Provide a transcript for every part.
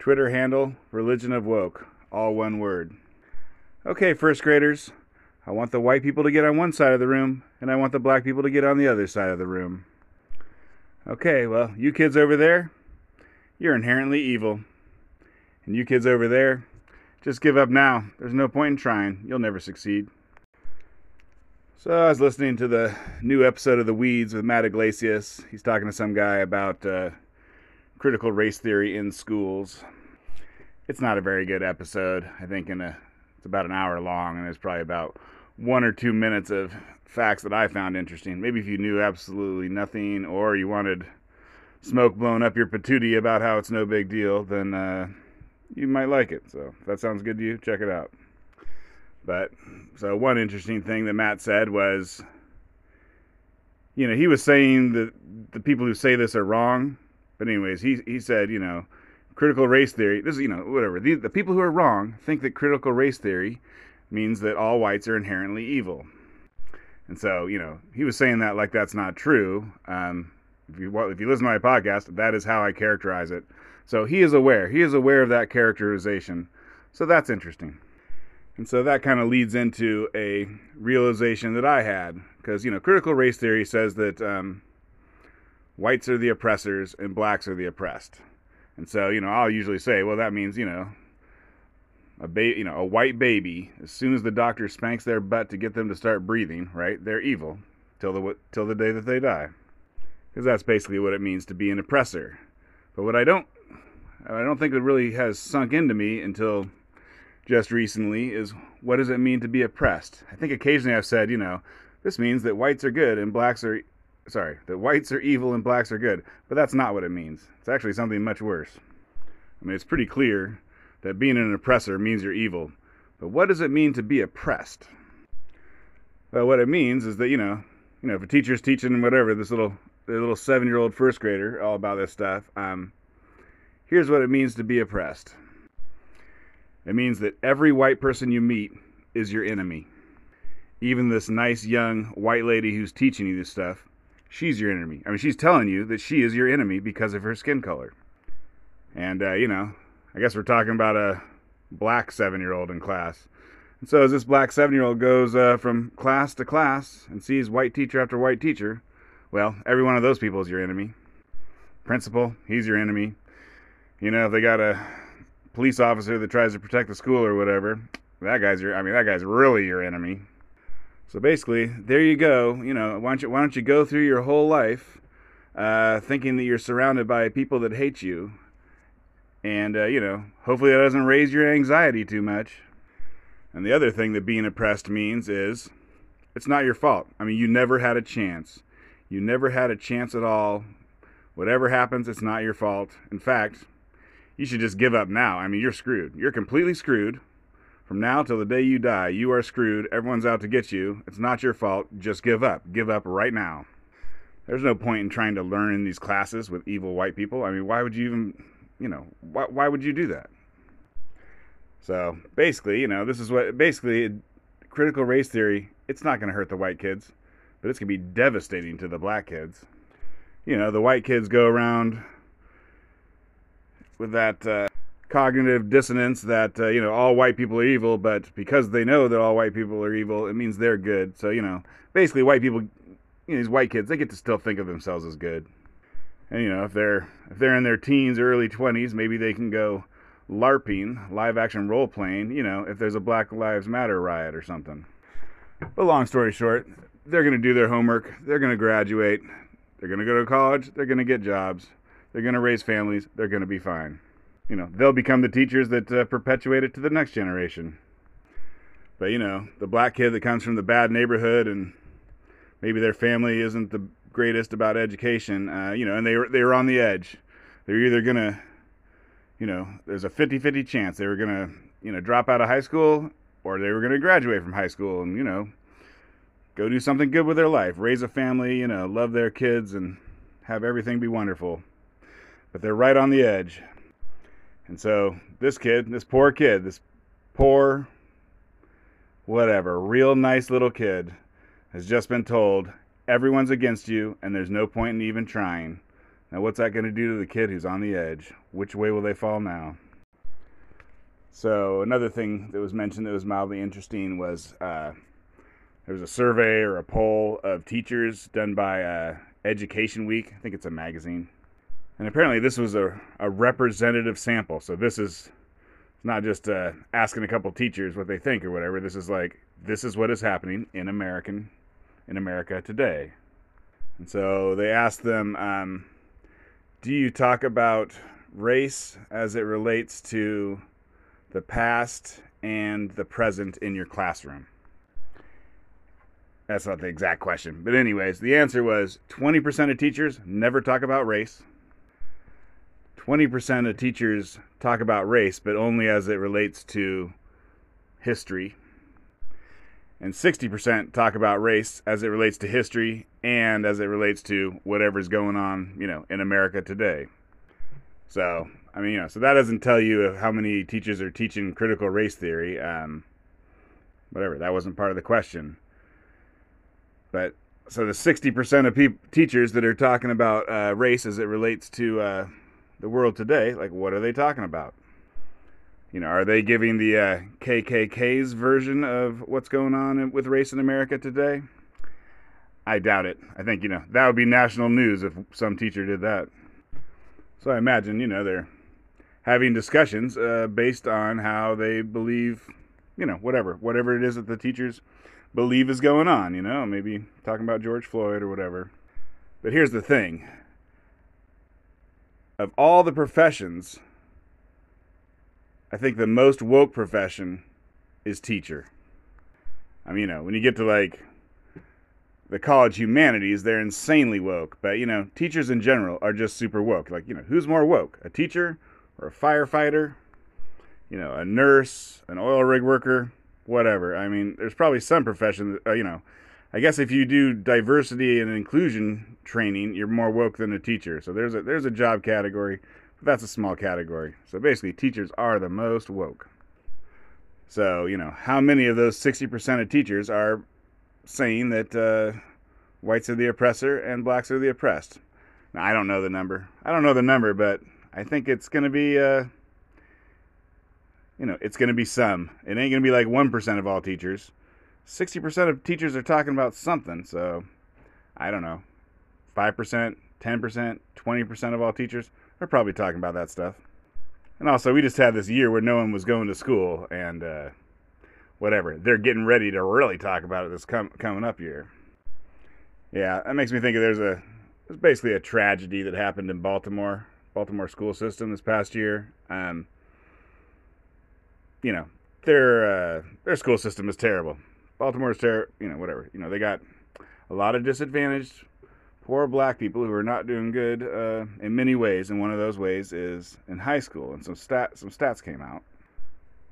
Twitter handle Religion of Woke, all one word. Okay, first graders, I want the white people to get on one side of the room, and I want the black people to get on the other side of the room. Okay, well, you kids over there, you're inherently evil. And you kids over there, just give up now. There's no point in trying. You'll never succeed. So I was listening to the new episode of The Weeds with Matt Yglesias. He's talking to some guy about uh, critical race theory in schools. It's not a very good episode. I think in a it's about an hour long, and there's probably about one or two minutes of facts that I found interesting. Maybe if you knew absolutely nothing, or you wanted smoke blown up your patootie about how it's no big deal, then uh, you might like it. So if that sounds good to you, check it out. But so one interesting thing that Matt said was, you know, he was saying that the people who say this are wrong. But anyways, he he said, you know, critical race theory. This is you know whatever. The, the people who are wrong think that critical race theory means that all whites are inherently evil. And so, you know, he was saying that like that's not true. Um, if you if you listen to my podcast, that is how I characterize it. So he is aware. He is aware of that characterization. So that's interesting. And so that kind of leads into a realization that I had because you know critical race theory says that um, whites are the oppressors and blacks are the oppressed. And so you know I'll usually say, well, that means you know a ba- you know a white baby as soon as the doctor spanks their butt to get them to start breathing, right? They're evil till the till the day that they die because that's basically what it means to be an oppressor. But what I don't, I don't think it really has sunk into me until just recently is what does it mean to be oppressed? I think occasionally I've said, you know, this means that whites are good and blacks are, sorry, that whites are evil and blacks are good. But that's not what it means. It's actually something much worse. I mean, it's pretty clear that being an oppressor means you're evil. But what does it mean to be oppressed? Well, what it means is that, you know, you know, if a teacher's teaching whatever, this little the little seven year old first grader all about this stuff. Um, here's what it means to be oppressed it means that every white person you meet is your enemy. Even this nice young white lady who's teaching you this stuff, she's your enemy. I mean, she's telling you that she is your enemy because of her skin color. And, uh, you know, I guess we're talking about a black seven year old in class. And so as this black seven year old goes uh, from class to class and sees white teacher after white teacher, well, every one of those people is your enemy. Principal, he's your enemy. You know, if they got a police officer that tries to protect the school or whatever, that guy's your I mean, that guy's really your enemy. So basically, there you go. You know, why don't you, why don't you go through your whole life uh, thinking that you're surrounded by people that hate you, and uh, you know, hopefully that doesn't raise your anxiety too much. And the other thing that being oppressed means is it's not your fault. I mean, you never had a chance. You never had a chance at all. Whatever happens, it's not your fault. In fact, you should just give up now. I mean, you're screwed. You're completely screwed. From now till the day you die, you are screwed. Everyone's out to get you. It's not your fault. Just give up. Give up right now. There's no point in trying to learn in these classes with evil white people. I mean, why would you even, you know, why, why would you do that? So basically, you know, this is what basically critical race theory, it's not going to hurt the white kids but it's going to be devastating to the black kids. You know, the white kids go around with that uh, cognitive dissonance that, uh, you know, all white people are evil, but because they know that all white people are evil, it means they're good. So, you know, basically, white people, you know, these white kids, they get to still think of themselves as good. And, you know, if they're, if they're in their teens, early 20s, maybe they can go LARPing, live action role playing, you know, if there's a Black Lives Matter riot or something. But long story short, they're going to do their homework, they're going to graduate, they're going to go to college, they're going to get jobs, they're going to raise families, they're going to be fine. You know, they'll become the teachers that uh, perpetuate it to the next generation. But, you know, the black kid that comes from the bad neighborhood and maybe their family isn't the greatest about education, uh, you know, and they were, they were on the edge. They're either going to, you know, there's a 50 50 chance they were going to, you know, drop out of high school or they were going to graduate from high school and, you know, go do something good with their life, raise a family, you know, love their kids, and have everything be wonderful. But they're right on the edge. And so this kid, this poor kid, this poor, whatever, real nice little kid, has just been told everyone's against you and there's no point in even trying. Now, what's that going to do to the kid who's on the edge? Which way will they fall now? So another thing that was mentioned that was mildly interesting was uh, there was a survey or a poll of teachers done by uh, Education Week. I think it's a magazine. And apparently, this was a, a representative sample. So, this is not just uh, asking a couple teachers what they think or whatever. This is like, this is what is happening in American, in America today. And so they asked them, um, do you talk about race as it relates to the past and the present in your classroom? That's not the exact question. But, anyways, the answer was 20% of teachers never talk about race. 20% of teachers talk about race, but only as it relates to history. And 60% talk about race as it relates to history and as it relates to whatever's going on, you know, in America today. So, I mean, you know, so that doesn't tell you how many teachers are teaching critical race theory. Um, whatever, that wasn't part of the question. But so the 60% of pe- teachers that are talking about uh, race as it relates to uh, the world today, like what are they talking about? You know, are they giving the uh, KKK's version of what's going on with race in America today? I doubt it. I think, you know, that would be national news if some teacher did that. So I imagine, you know, they're having discussions uh, based on how they believe, you know, whatever, whatever it is that the teachers believe is going on, you know, maybe talking about George Floyd or whatever. But here's the thing of all the professions, I think the most woke profession is teacher. I mean, you know, when you get to like the college humanities, they're insanely woke. But, you know, teachers in general are just super woke. Like, you know, who's more woke? A teacher or a firefighter? You know, a nurse, an oil rig worker? whatever. I mean, there's probably some profession uh, you know, I guess if you do diversity and inclusion training, you're more woke than a teacher. So there's a there's a job category, but that's a small category. So basically, teachers are the most woke. So you know, how many of those 60% of teachers are saying that uh, whites are the oppressor and blacks are the oppressed? Now, I don't know the number. I don't know the number, but I think it's going to be. Uh, you know, it's going to be some. It ain't going to be like 1% of all teachers. 60% of teachers are talking about something. So, I don't know. 5%, 10%, 20% of all teachers are probably talking about that stuff. And also, we just had this year where no one was going to school and uh, whatever. They're getting ready to really talk about it this com- coming up year. Yeah, that makes me think of there's a there's basically a tragedy that happened in Baltimore, Baltimore school system this past year. Um, you know, their uh, their school system is terrible. Baltimore's terrible. You know, whatever. You know, they got a lot of disadvantaged poor black people who are not doing good uh, in many ways, and one of those ways is in high school. And some stat some stats came out.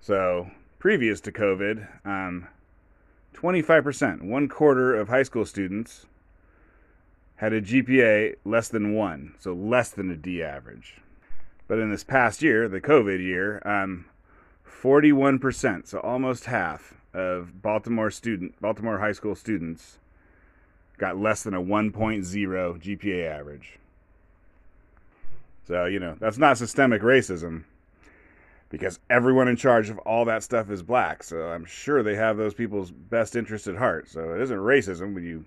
So previous to COVID, um, 25%, one quarter of high school students had a GPA less than one, so less than a D average. But in this past year, the COVID year, um, 41%, so almost half of Baltimore student Baltimore high school students got less than a 1.0 GPA average. So, you know, that's not systemic racism because everyone in charge of all that stuff is black. So, I'm sure they have those people's best interest at heart. So, it isn't racism when you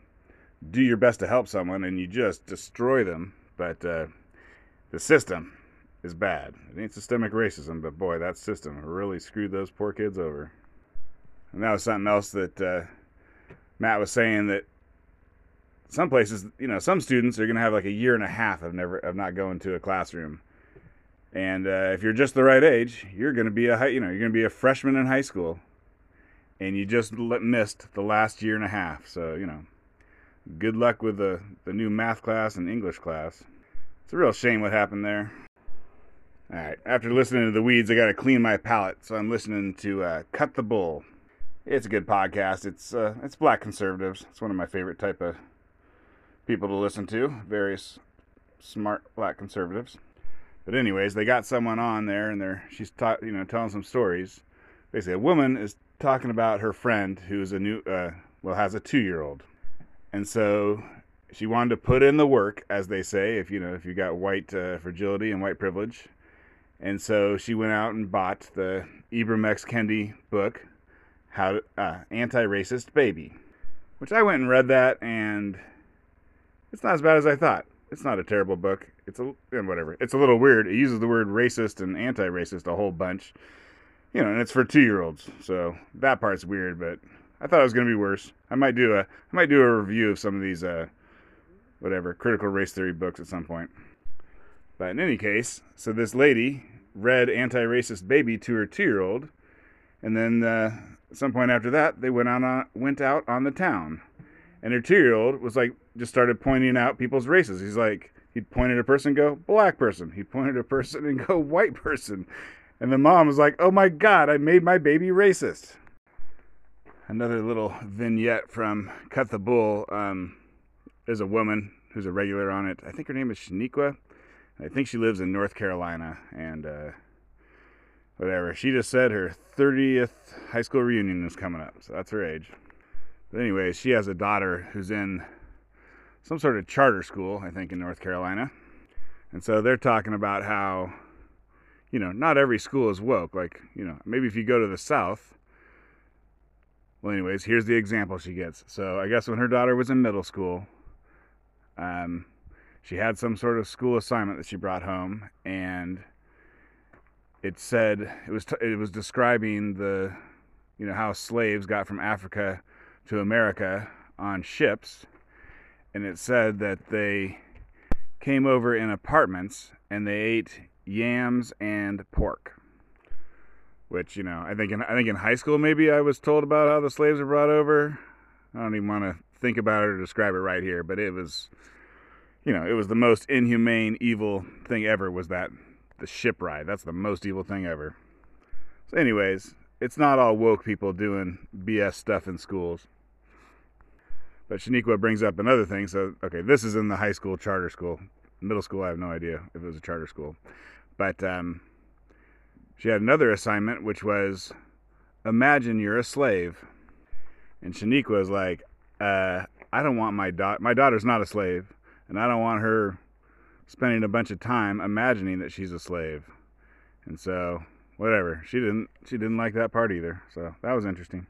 do your best to help someone and you just destroy them, but uh, the system is bad. It ain't systemic racism, but boy, that system really screwed those poor kids over. And that was something else that uh, Matt was saying that some places, you know, some students are going to have like a year and a half of never of not going to a classroom. And uh, if you're just the right age, you're going to be a high, you know, you're going to be a freshman in high school, and you just missed the last year and a half. So you know, good luck with the the new math class and English class. It's a real shame what happened there. All right. After listening to the weeds, I got to clean my palate, so I'm listening to uh, "Cut the Bull." It's a good podcast. It's uh, it's black conservatives. It's one of my favorite type of people to listen to. Various smart black conservatives. But anyways, they got someone on there, and they're she's ta- you know telling some stories. Basically, a woman is talking about her friend who's a new uh, well has a two year old, and so she wanted to put in the work, as they say, if you know if you got white uh, fragility and white privilege And so she went out and bought the Ibram X. Kendi book, How uh, Anti-Racist Baby, which I went and read that, and it's not as bad as I thought. It's not a terrible book. It's a whatever. It's a little weird. It uses the word racist and anti-racist a whole bunch, you know, and it's for two-year-olds. So that part's weird, but I thought it was going to be worse. I might do a I might do a review of some of these uh, whatever critical race theory books at some point. But in any case, so this lady read anti-racist baby to her two-year-old, and then uh, at some point after that, they went on a, went out on the town, and her two-year-old was like just started pointing out people's races. He's like he'd point at a person, and go black person. He pointed a person and go white person, and the mom was like, "Oh my God, I made my baby racist." Another little vignette from Cut the Bull. Um, there's a woman who's a regular on it. I think her name is Shaniqua. I think she lives in North Carolina and uh, whatever. She just said her 30th high school reunion is coming up, so that's her age. But anyway, she has a daughter who's in some sort of charter school, I think, in North Carolina. And so they're talking about how, you know, not every school is woke. Like, you know, maybe if you go to the South. Well, anyways, here's the example she gets. So I guess when her daughter was in middle school, um, she had some sort of school assignment that she brought home, and it said it was t- it was describing the you know how slaves got from Africa to America on ships, and it said that they came over in apartments and they ate yams and pork. Which you know, I think in I think in high school maybe I was told about how the slaves were brought over. I don't even want to think about it or describe it right here, but it was you know, it was the most inhumane, evil thing ever was that the ship ride. That's the most evil thing ever. So, anyways, it's not all woke people doing BS stuff in schools. But Shaniqua brings up another thing. So, okay, this is in the high school charter school. Middle school, I have no idea if it was a charter school. But um, she had another assignment, which was imagine you're a slave. And Shaniqua was like, uh, I don't want my daughter, my daughter's not a slave and I don't want her spending a bunch of time imagining that she's a slave. And so, whatever. She didn't she didn't like that part either. So, that was interesting.